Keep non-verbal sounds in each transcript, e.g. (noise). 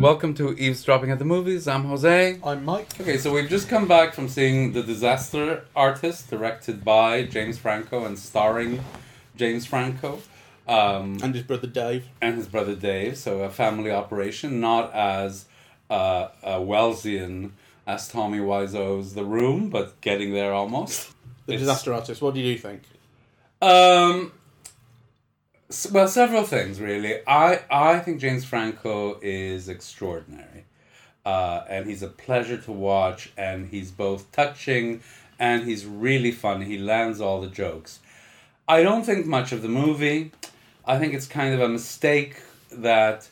Welcome to Eavesdropping at the Movies. I'm Jose. I'm Mike. Okay, so we've just come back from seeing The Disaster Artist, directed by James Franco and starring James Franco um, And his brother Dave. and his brother Dave. So a family operation, not as uh, a Wellesian as Tommy Wiseau's The Room, but getting there almost. The It's- disaster artist. What do you think? Um. Well, several things really. I I think James Franco is extraordinary, uh, and he's a pleasure to watch. And he's both touching, and he's really fun. He lands all the jokes. I don't think much of the movie. I think it's kind of a mistake that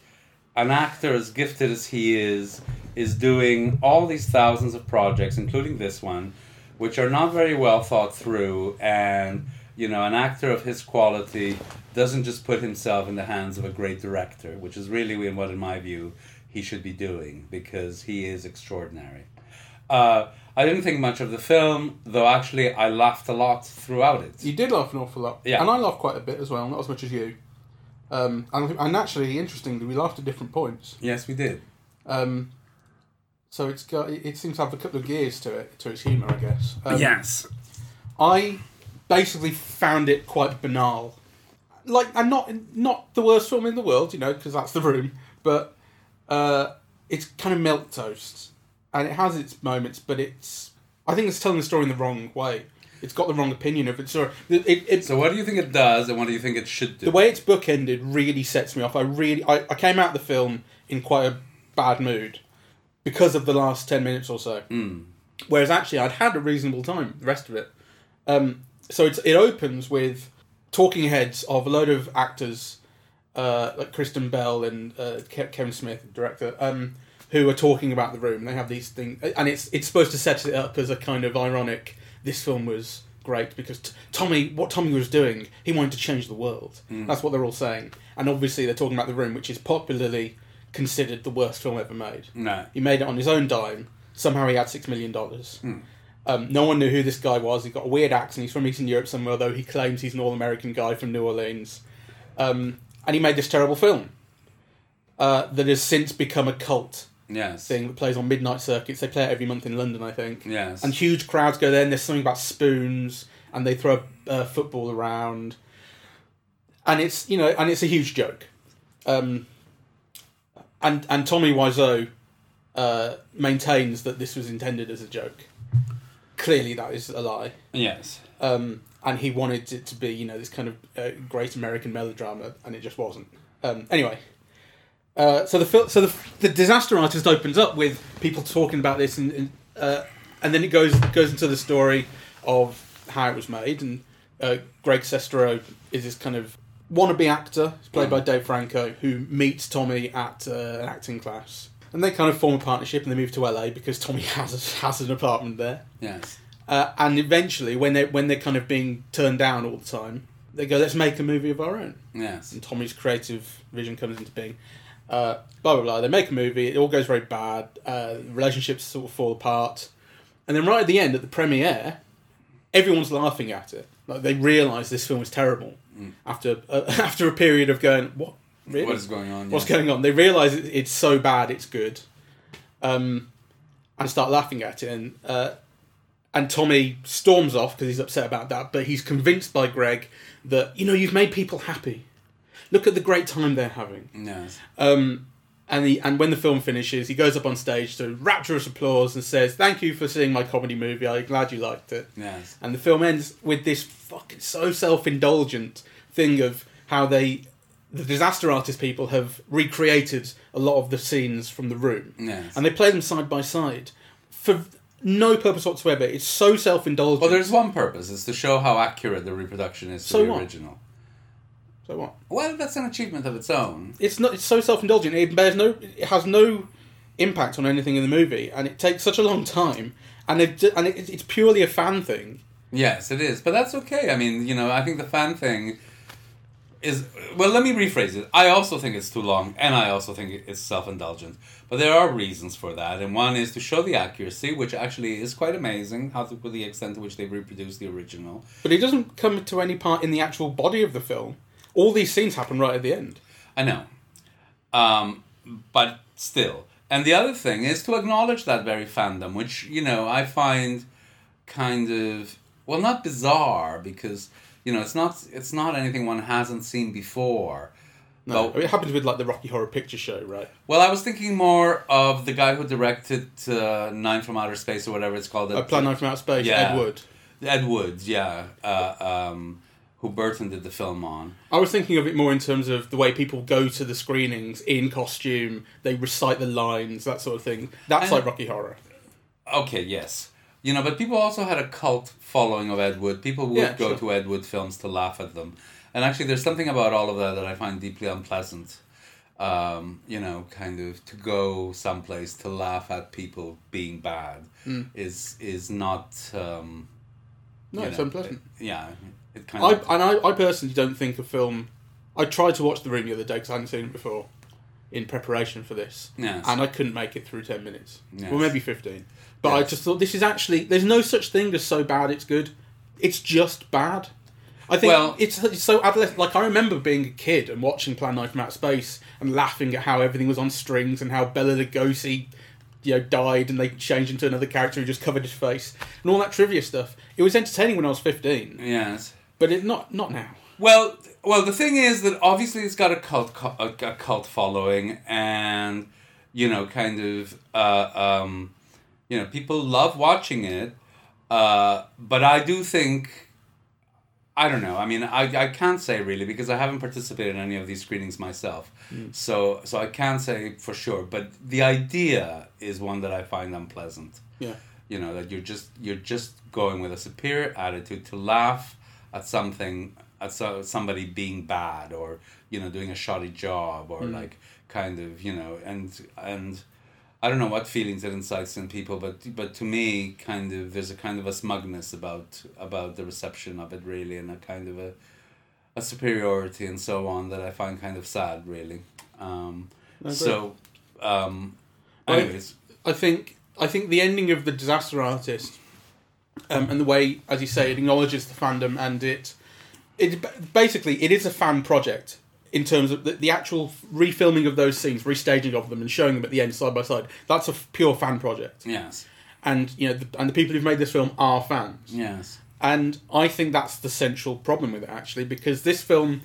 an actor as gifted as he is is doing all these thousands of projects, including this one, which are not very well thought through. And you know, an actor of his quality doesn't just put himself in the hands of a great director, which is really what, in my view, he should be doing because he is extraordinary. Uh, I didn't think much of the film, though. Actually, I laughed a lot throughout it. You did laugh an awful lot. Yeah. And I laughed quite a bit as well, not as much as you. Um, and, and actually, interestingly, we laughed at different points. Yes, we did. Um, so it's got it it seems to have a couple of gears to it, to its humour, I guess. Um, yes. I basically found it quite banal. Like, and not not the worst film in the world, you know, because that's the room. But uh, it's kind of milk toast, and it has its moments, but it's. I think it's telling the story in the wrong way. It's got the wrong opinion of its story. It, it, it, So, what do you think it does, and what do you think it should do? the way it's bookended really sets me off. I really, I, I came out of the film in quite a bad mood because of the last ten minutes or so. Mm. Whereas actually, I'd had a reasonable time. The rest of it. Um, so it's, it opens with talking heads of a load of actors, uh, like Kristen Bell and uh, Kevin Smith, director, um, who are talking about the room. They have these things, and it's it's supposed to set it up as a kind of ironic. This film was great because t- Tommy, what Tommy was doing, he wanted to change the world. That's what they're all saying, and obviously they're talking about the room, which is popularly considered the worst film ever made. No. He made it on his own dime. Somehow he had six million dollars. Um, no one knew who this guy was. He's got a weird accent. He's from Eastern Europe somewhere, though he claims he's an all-American guy from New Orleans. Um, and he made this terrible film uh, that has since become a cult Yes. thing that plays on midnight circuits. They play it every month in London, I think. Yes. And huge crowds go there. And there's something about spoons, and they throw a uh, football around, and it's you know, and it's a huge joke. Um, and and Tommy Wiseau uh, maintains that this was intended as a joke. Clearly, that is a lie. yes. Um, and he wanted it to be, you know, this kind of uh, great American melodrama, and it just wasn't. Um, anyway, uh, so the fil- so the, the disaster artist opens up with people talking about this, and and, uh, and then it goes goes into the story of how it was made, and uh, Greg Sestero is this kind of wannabe actor, played by Dave Franco, who meets Tommy at uh, an acting class, and they kind of form a partnership, and they move to LA because Tommy (laughs) has has an apartment there. Yes. Uh, and eventually, when they when they're kind of being turned down all the time, they go, "Let's make a movie of our own." Yes. And Tommy's creative vision comes into being. Uh, blah blah blah. They make a movie. It all goes very bad. Uh, relationships sort of fall apart, and then right at the end, at the premiere, everyone's laughing at it. Like they realise this film is terrible after uh, (laughs) after a period of going, "What really? What is going on? What's yes. going on?" They realise it's so bad, it's good, um, and start laughing at it. And uh, and Tommy storms off because he's upset about that. But he's convinced by Greg that you know you've made people happy. Look at the great time they're having. Yes. Um, and he, and when the film finishes, he goes up on stage to rapturous applause and says, "Thank you for seeing my comedy movie. I'm glad you liked it." Yes. And the film ends with this fucking so self-indulgent thing of how they, the disaster artist people, have recreated a lot of the scenes from the room, Yes. and they play them side by side for no purpose whatsoever. It's so self-indulgent. Well, there's one purpose: it's to show how accurate the reproduction is to So the what? original. so what? Well, that's an achievement of its own. It's not. It's so self-indulgent. It bears no. It has no impact on anything in the movie, and it takes such a long time. And it and it, it's purely a fan thing. Yes, it is, but that's okay. I mean, you know, I think the fan thing is well. Let me rephrase it. I also think it's too long, and I also think it's self indulgent. But there are reasons for that, and one is to show the accuracy, which actually is quite amazing. How to, the extent to which they reproduced the original. But it doesn't come to any part in the actual body of the film. All these scenes happen right at the end. I know, um, but still. And the other thing is to acknowledge that very fandom, which you know I find kind of well, not bizarre because you know it's not it's not anything one hasn't seen before. No, But- it happens with like the Rocky Horror Picture Show, right? Well, I was thinking more of the guy who directed uh, Nine from Outer Space or whatever it's called. A Plan 9 from Outer Space, Yeah. Ed Wood. Ed Woods, yeah, uh, um, who Burton did the film on. I was thinking of it more in terms of the way people go to the screenings in costume, they recite the lines, that sort of thing. That's And- like Rocky Horror. Okay, yes. You know, but people also had a cult following of Ed Wood. People would Yeah, go sure. to Ed Wood films to laugh at them. And actually, there's something about all of that that I find deeply unpleasant. Um, you know, kind of to go someplace to laugh at people being bad Hmm. is is not. Um, No, it's know, unpleasant. it- yeah, it kind I, of. and I, I personally don't think a film. I tried to watch The Room the other day because I hadn't seen it before in preparation for this. Yes. And I couldn't make it through 10 minutes. Yes. Well, maybe 15. But I just thought this is actually. There's no such thing as so bad it's good. It's just bad. I think Well- it's, it's so adolescent. Like, I remember being a kid and watching Plan 9 from Outer Space and laughing at how everything was on strings and how Bela Lugosi you know, died and they changed into another character who just covered his face and all that trivia stuff. It was entertaining when I was 15, yes. but it not not now. Well, well, the thing is that obviously it's got a cult, a, a cult following, and you know, kind of, uh, um, you know, people love watching it. Uh, but I do think, I don't know. I mean, I, I can't say really because I haven't participated in any of these screenings myself. So so I can't say for sure. But the idea is one that I find unpleasant Yeah. you know that you're just you're just going with a superior attitude to laugh at something so, somebody being bad or you know doing a shoddy job or like kind of you know and and I don't know what feelings it incites in people but but to me kind of there's a kind of a smugness about about the reception of it really and a kind of a a superiority and so on that I find kind of sad really. Um, so um, anyways. I think I think the ending of the disaster artist, um, and the way, as you say, it acknowledges the fandom and it, it basically it is a fan project in terms of the, the actual refilming of those scenes, restaging of them, and showing them at the end side by side. That's a f- pure fan project, yes and you know, the, and the people who've made this film are fans. yes And I think that's the central problem with it, actually, because this film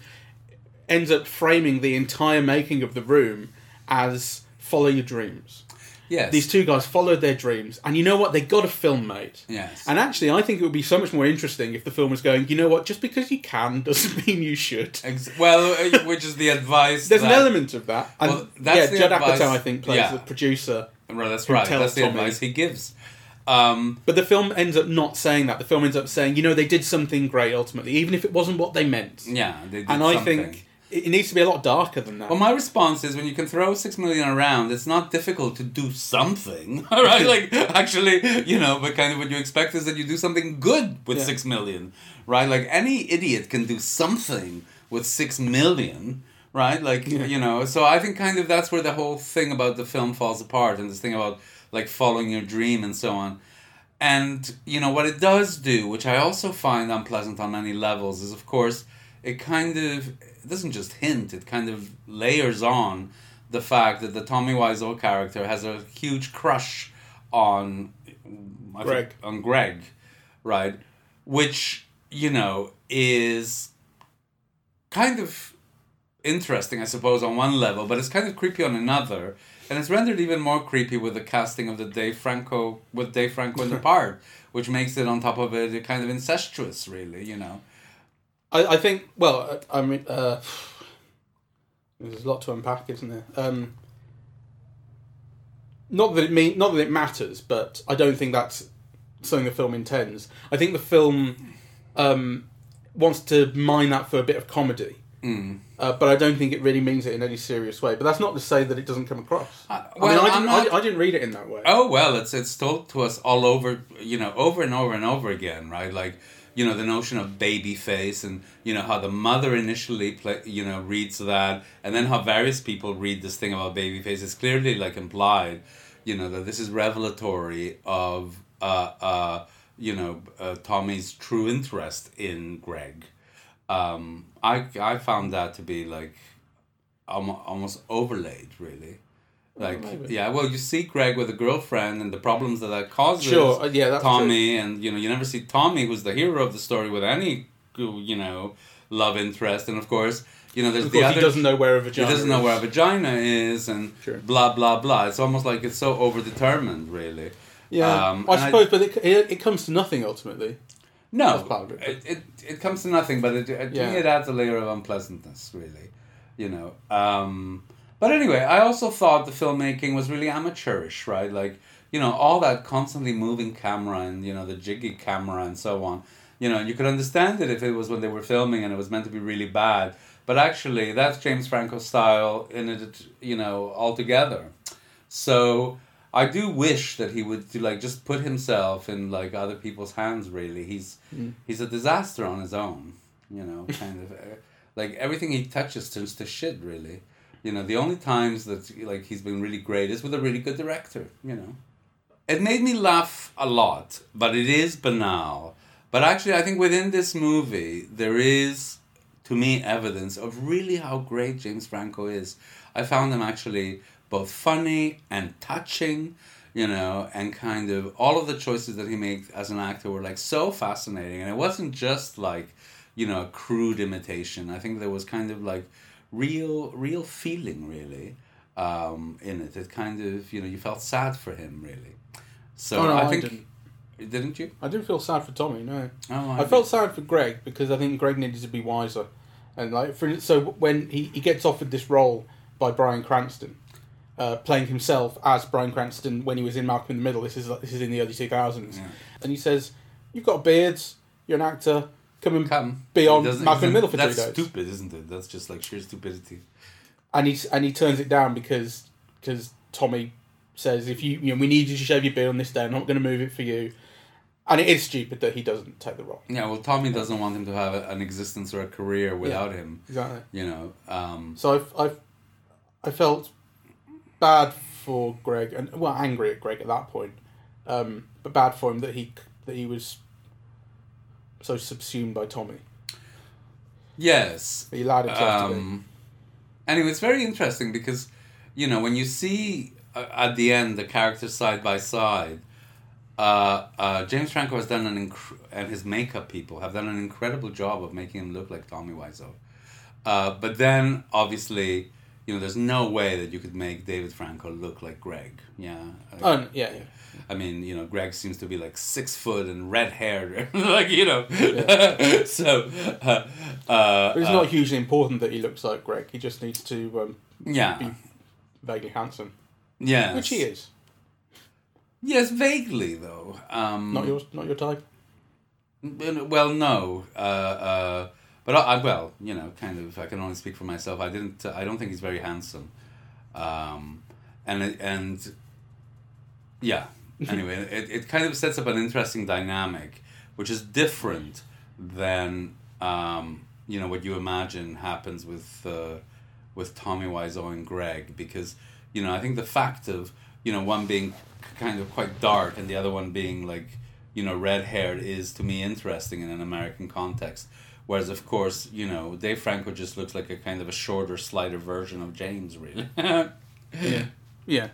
ends up framing the entire making of The Room as follow your dreams. Yes These two guys followed their dreams, and you know what? They got a film made. yes And actually, I think it would be so much more interesting if the film was going, you know what? Just because you can (laughs) doesn't mean you should. Ex- well, uh, which is the advice. There's an element of that. And Well, that's yeah, Judd advice- Apatow, I think, plays yeah. the producer. Well, that's right. That's the Tommy. advice he gives. Um, But the film ends up not saying that. The film ends up saying, you know, they did something great ultimately, even if it wasn't what they meant. yeah, they did and I think it needs to be a lot darker than that. Well, my response is when you can throw six million around, it's not difficult to do something, all (laughs) right? Like actually, you know, but kind of what you expect is that you do something good with Yeah. six million, right? Like any idiot can do something with six million, right? Like Yeah. you know, so I think kind of that's where the whole thing about the film falls apart, and this thing about like following your dream and so on. And you know what it does do, which I also find unpleasant on many levels, is of course it kind of it doesn't just hint; it kind of layers on the fact that the Tommy Wiseau character has a huge crush on I Greg. think- on Greg, right? Which you know is kind of interesting, I suppose, on one level, but it's kind of creepy on another. And it's rendered even more creepy with the casting of the Dave Franco with Dave Franco in the (laughs) part, which makes it on top of it kind of incestuous, really. You know. I, I think, well, I I mean, uh, there's a lot to unpack, isn't there? Um, not that it mean, not that it matters, but I don't think that's something the film intends. I think the film um, wants to mine that for a bit of comedy, Mm. uh, but I don't think it really means it in any serious way. But that's not to say that it doesn't come across. Uh, I well, mean, I didn't, not- I, I didn't read it in that way. Oh well, it's it's told to us all over, you know, over and over and over again, right? Like, you know the notion of baby face and you know how the mother initially play, you know reads that and then how various people read this thing about baby face. Is clearly like implied you know that this is revelatory of uh, uh, you know uh, Tommy's true interest in Greg. Um, I I found that to be like almost, almost overlaid really like yeah well you see Greg with a girlfriend and the problems that that causes Sure, uh, yeah, that's Tommy and you know you never see Tommy who's the hero of the story with any you know love interest and of course you know there's Of the other he doesn't know where a he vagina. doesn't know where a vagina is and Sure. blah blah blah it's almost like it's so overdetermined really Yeah, Um, I and I- suppose, but it, it, it comes to nothing ultimately. no That's part of it. it, it, it comes to nothing but it, it, Yeah. it adds a layer of unpleasantness really you know um, but anyway i also thought the filmmaking was really amateurish right like you know all that constantly moving camera and you know the jiggy camera and so on you know you could understand it if it was when they were filming and it was meant to be really bad but actually that's james franco's style in it you know altogether so I do wish that he would do, like just put himself in like other people's hands. Really, he's he's a disaster on his own. You know, kind of uh, like everything he touches turns to shit. Really, you know, the only times that like he's been really great is with a really good director. You know, it made me laugh a lot, but it is banal. But actually, I think within this movie there is to me evidence of really how great James Franco is. I found him actually both funny and touching, you know, and kind of all of the choices that he made as an actor were like so fascinating. And it wasn't just like, you know, a crude imitation. I think there was kind of like real, real feeling really um, in it. It kind of, you know, you felt sad for him really. So Oh, no, I I think, didn't. didn't you? I didn't feel sad for Tommy. No, Oh, I felt sad for Greg because I think Greg needed to be wiser, and like for so when he, he gets offered this role by Bryan Cranston, uh, playing himself as Bryan Cranston when he was in Malcolm in the Middle. This is this is in the early two thousands, Yeah. and he says, "You've got beards. You're an actor. Come and Come. be on Malcolm in the Middle for two That's days." stupid, isn't it? That's just like sheer stupidity. and he and he turns it down because because Tommy says if you you know we need you to shave your beard on this day, I'm not going to move it for you, and it is stupid that he doesn't take the role. Yeah, well, Tommy doesn't want him to have an existence or a career without him. Exactly. You know, um, So I I I felt bad for Greg and well angry at Greg at that point, um, but bad for him that he that he was so subsumed by Tommy. yes. He allowed himself to be. Um, anyway, it's very interesting because, you know, when you see uh, at the end the characters side by side, uh, uh, James Franco has done an inc- and his makeup people have done an incredible job of making him look like Tommy Wiseau. Uh, but then, obviously, you know, there's no way that you could make David Franco look like Greg. Yeah. Like, Oh yeah, yeah. I mean, you know, Greg seems to be like six foot and red haired, (laughs) like you know. (laughs) so, uh, uh, But it's uh, not hugely important that he looks like Greg. He just needs to um, yeah, be vaguely handsome, yeah, which he is. Yes, vaguely though. Um, Not your not your type. Well, no. Uh, uh, but I, I, well, you know, kind of. I can only speak for myself. I didn't. I don't think he's very handsome. Um, and and yeah. (laughs) Anyway, it, it kind of sets up an interesting dynamic, which is different than um, you know what you imagine happens with uh, with Tommy Wiseau and Greg, because you know I think the fact of you know one being kind of quite dark and the other one being like you know red haired is to me interesting in an American context. Whereas of course you know Dave Franco just looks like a kind of a shorter, slighter version of James, really. (laughs) Yeah. Yeah.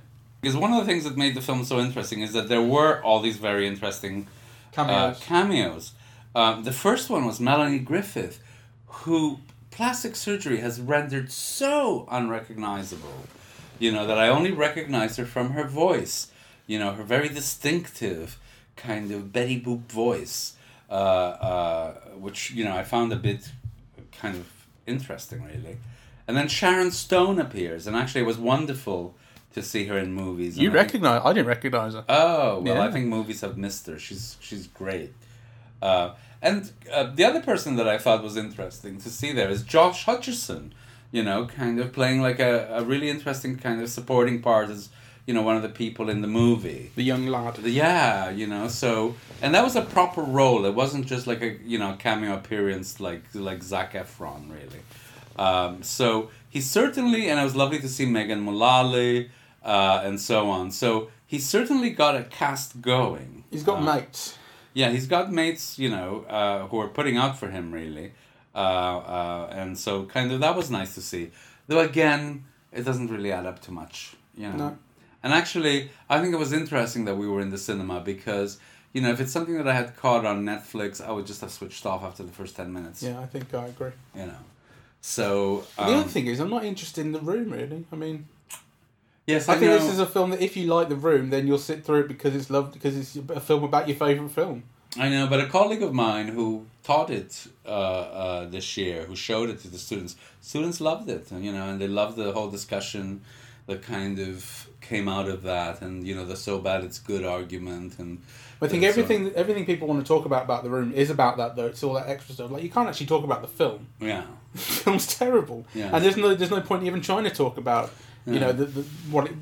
Because one of the things that made the film so interesting is that there were all these very interesting Cameos. uh, cameos. Um, the first one was Melanie Griffith, who plastic surgery has rendered so unrecognizable, you know, that I only recognized her from her voice, you know, her very distinctive kind of Betty Boop voice, uh, uh, which, you know, I found a bit kind of interesting, really. And then Sharon Stone appears, and actually it was wonderful to see her in movies. you and I recognize? I didn't recognize her. Oh well, I think movies have missed her. She's she's great. Uh, and uh, the other person that I thought was interesting to see there is Josh Hutcherson. You know, kind of playing like a, a really interesting kind of supporting part as you know one of the people in the movie. The young lad. Yeah, you know, so and that was a proper role. It wasn't just like a you know cameo appearance like like Zac Efron really. Um, so he certainly, and it was lovely to see Megan Mullally uh, and so on. So he certainly got a cast going. He's got Uh, mates. yeah, he's got mates, you know, uh, who are putting out for him really, uh, uh, and so kind of that was nice to see. Though again, it doesn't really add up to much, you know. No. And actually, I think it was interesting that we were in the cinema because you know if it's something that I had caught on Netflix, I would just have switched off after the first ten minutes. Yeah, I think I agree. You know. So the um, other thing is, I'm not interested in the room. Really, I mean, yes, I, I, think know. this is a film that if you like the room, then you'll sit through it because it's loved because it's a film about your favorite film. I know, but a colleague of mine who taught it uh, uh, this year, who showed it to the students, students loved it, you know, and they loved the whole discussion that kind of came out of that, and you know, the so bad it's good argument, and I think and so- everything everything people want to talk about about the room is about that though. It's all that extra stuff. Like you can't actually talk about the film. yeah, (laughs) the film's terrible, Yeah. and there's no there's no point in even trying to talk about you Yeah. know the, the what it,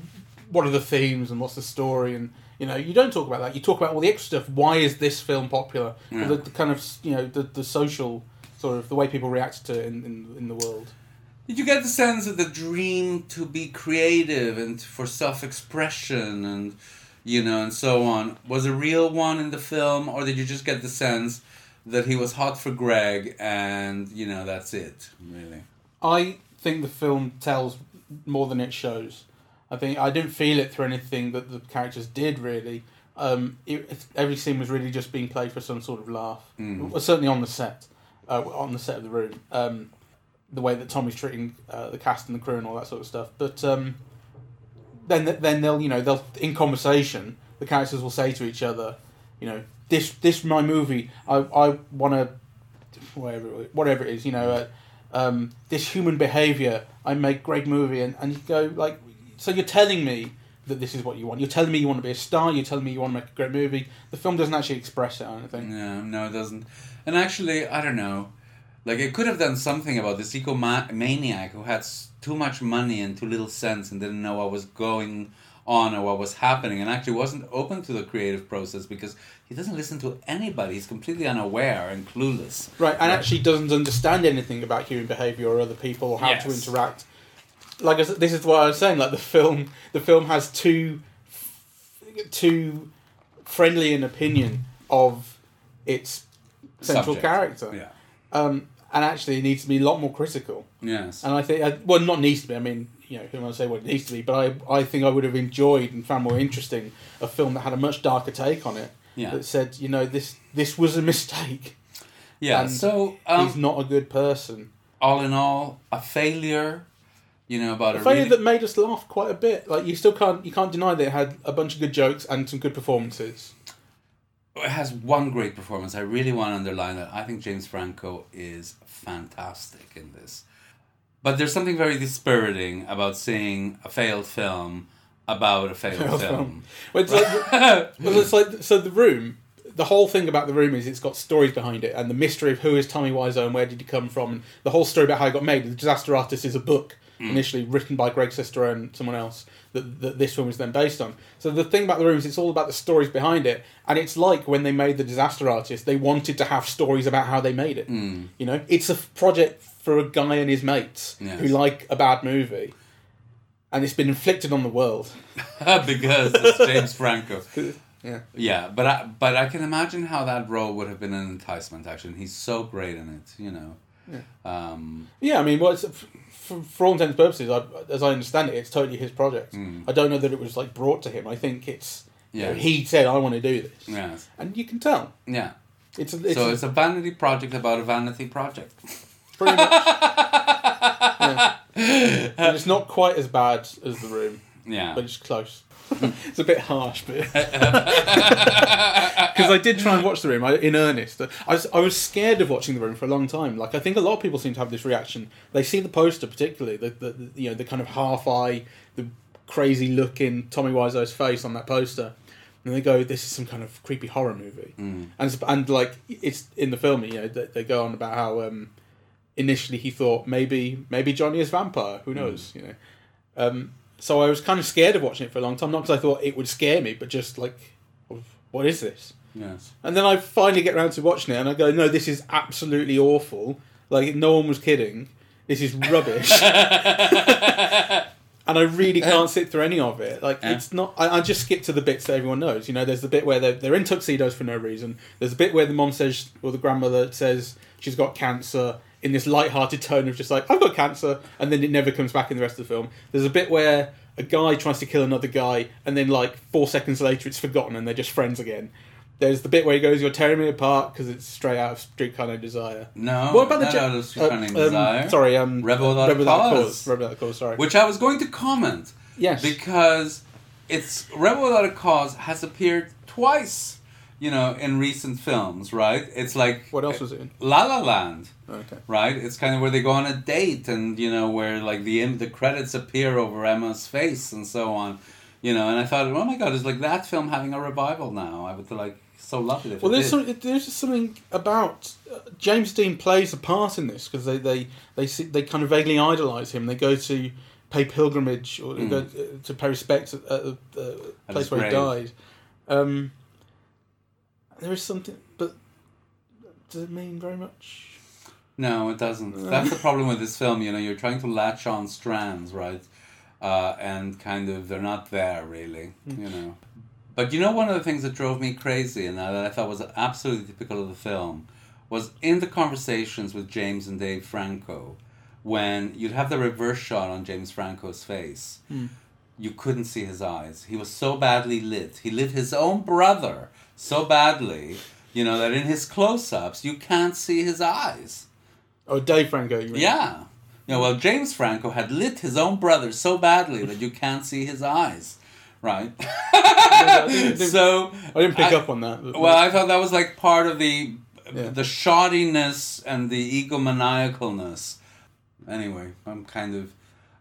what are the themes and what's the story and you know you don't talk about that. You talk about all the extra stuff. Why is this film popular? Yeah. The, the kind of you know the the social sort of the way people react to it in in, in the world. Did you get the sense of the dream to be creative and for self expression and you know and so on was a real one in the film, or did you just get the sense that he was hot for Greg and you know that's it really? I think the film tells more than it shows. I think I didn't feel it through anything that the characters did really. Um, it, every scene was really just being played for some sort of laugh. Well, certainly on the set, uh, on the set of the room. Um, the way that Tommy's treating uh, the cast and the crew and all that sort of stuff. But um, then then they'll you know they'll in conversation the characters will say to each other, you know, this this my movie. I I want to whatever whatever it is, you know, uh, um, this human behavior. I make great movie, and and you go like, so you're telling me that this is what you want. You're telling me you want to be a star. You're telling me you want to make a great movie. The film doesn't actually express it or anything. No, no, it doesn't. And actually, I don't know. Like, it could have done something about this ecomaniac who had too much money and too little sense and didn't know what was going on or what was happening and actually wasn't open to the creative process because he doesn't listen to anybody. He's completely unaware and clueless. Right, and actually doesn't understand anything about human behavior or other people or how to interact. Like I said, this is what I was saying. Like the film, the film has too too friendly an opinion of its central Subject. character, Yeah. um, and actually it needs to be a lot more critical. Yes. And I think, uh, well, not needs to be. I mean, you know, who am I to say what it needs to be? But I, I think I would have enjoyed and found more interesting a film that had a much darker take on it. Yeah. That said, you know, this this was a mistake. Yeah. and so, um, He's not a good person. all in all, a failure. You know about A a, failure really- that made us laugh quite a bit. Like you still can't you can't deny that it had a bunch of good jokes and some good performances. it has one great performance. I really want to underline that. I think James Franco is fantastic in this. But there's something very dispiriting about seeing a failed film about a failed, Failed film. film. (laughs) Well, it's like, well, it's like so the room. The whole thing about the room is it's got stories behind it, and the mystery of who is Tommy Wiseau and where did he come from, and the whole story about how he got made. The Disaster Artist is a book mm. initially written by Greg Sestero and someone else that, that this film is then based on. So the thing about the room is it's all about the stories behind it, and it's like when they made the Disaster Artist, they wanted to have stories about how they made it. Mm. You know, it's a project for a guy and his mates Yes. who like a bad movie, and it's been inflicted on the world. (laughs) because it's James Franco. (laughs) Yeah. Yeah, but I, but I can imagine how that role would have been an enticement. Actually, he's so great in it. You know. Um, Yeah, I mean, well, it's, for, for all intents and purposes, I, as I understand it, it's totally his project. I don't know that it was like brought to him. I think it's you know, he said, "I want to do this," yes. and you can tell. Yeah. It's, a, it's so a- it's a vanity project about a vanity project. (laughs) pretty much. (laughs) yeah. And it's not quite as bad as the room, Yeah. but it's close. (laughs) it's a bit harsh, but (laughs) because I did try and watch the room I, in earnest. I was I was scared of watching the room for a long time. Like I think a lot of people seem to have this reaction. They see the poster, particularly the, the, the you know the kind of half eye, the crazy looking Tommy Wiseau's face on that poster, and they go, "This is some kind of creepy horror movie." Mm. And it's, and like it's in the film, you know, they, they go on about how um, initially he thought maybe maybe Johnny is vampire. Who knows? You know. Um, so I was kind of scared of watching it for a long time, not because I thought it would scare me, but just like, what is this? Yes. And then I finally get around to watching it, and I go, no, this is absolutely awful. Like no one was kidding. This is rubbish. (laughs) and I really (laughs) can't sit through any of it. Like Yeah. it's not. I, I just skip to the bits that everyone knows. You know, there's the bit where they're, they're in tuxedos for no reason. There's a bit where the mom says, or the grandmother says she's got cancer in this light-hearted tone of just like I've got cancer, and then it never comes back in the rest of the film. There's a bit where a guy tries to kill another guy, and then like four seconds later it's forgotten, and they're just friends again. There's the bit where he goes, "You're tearing me apart" because it's straight out of Streetcar Named Desire. No. What about the Ja- out of Streetcar uh, um, Desire. Sorry, um, Rebel Without a Cause. Rebel Without a Cause. Sorry. Which I was going to comment. yes. because it's Rebel Without a Cause has appeared twice, you know, in recent films, right? It's like what else was it in? La La Land, Okay. right? It's kind of where they go on a date, and you know, where like the the credits appear over Emma's face and so on, you know. And I thought, oh my god, is like that film having a revival now? I would like so love it if Well, there's some, there's just something about uh, James Dean plays a part in this because they they they see, they kind of vaguely idolize him. They go to pay pilgrimage or they go uh, to pay respects at, at the uh, Mm. Place where he died. Um, there is something, but does it mean very much? No, it doesn't. That's the problem with this film. You know, you're trying to latch on strands, right? Uh, and kind of they're not there really. You know. But you know, one of the things that drove me crazy and that I thought was absolutely typical of the film was in the conversations with James and Dave Franco, when you'd have the reverse shot on James Franco's face, you couldn't see his eyes. He was so badly lit. He lit his own brother so badly, you know, that in his close-ups you can't see his eyes. Oh, Dave Franco. You mean? Yeah. You know, well, James Franco had lit his own brother so badly that you can't see his eyes, right? (laughs) I so I didn't pick I- up on that. well, I thought that was like part of the Yeah. the shoddiness and the egomaniacalness. Anyway, I'm kind of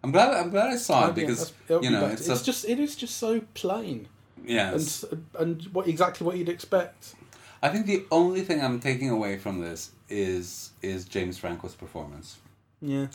I'm glad I'm glad I saw it because it'll you know better. it's, it's a, just it is just so plain and yes. s- and what exactly what you'd expect. I think the only thing I'm taking away from this is is James Franco's performance. Yeah.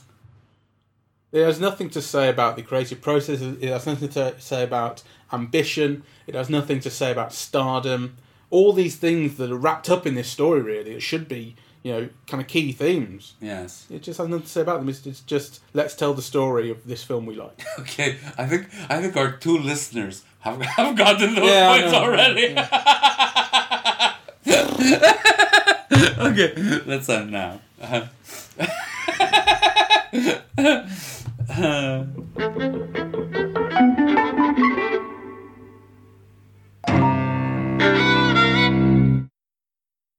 It has nothing to say about the creative process. It has nothing to say about ambition. It has nothing to say about stardom. All these things that are wrapped up in this story, really, it should be, you know, kind of key themes. Yes. It just has nothing to say about them. It's, it's just let's tell the story of this film we like. (laughs) Okay, I think I think our two listeners have (laughs) have gotten those Yeah, points know. already. (laughs) okay, let's end now. Uh,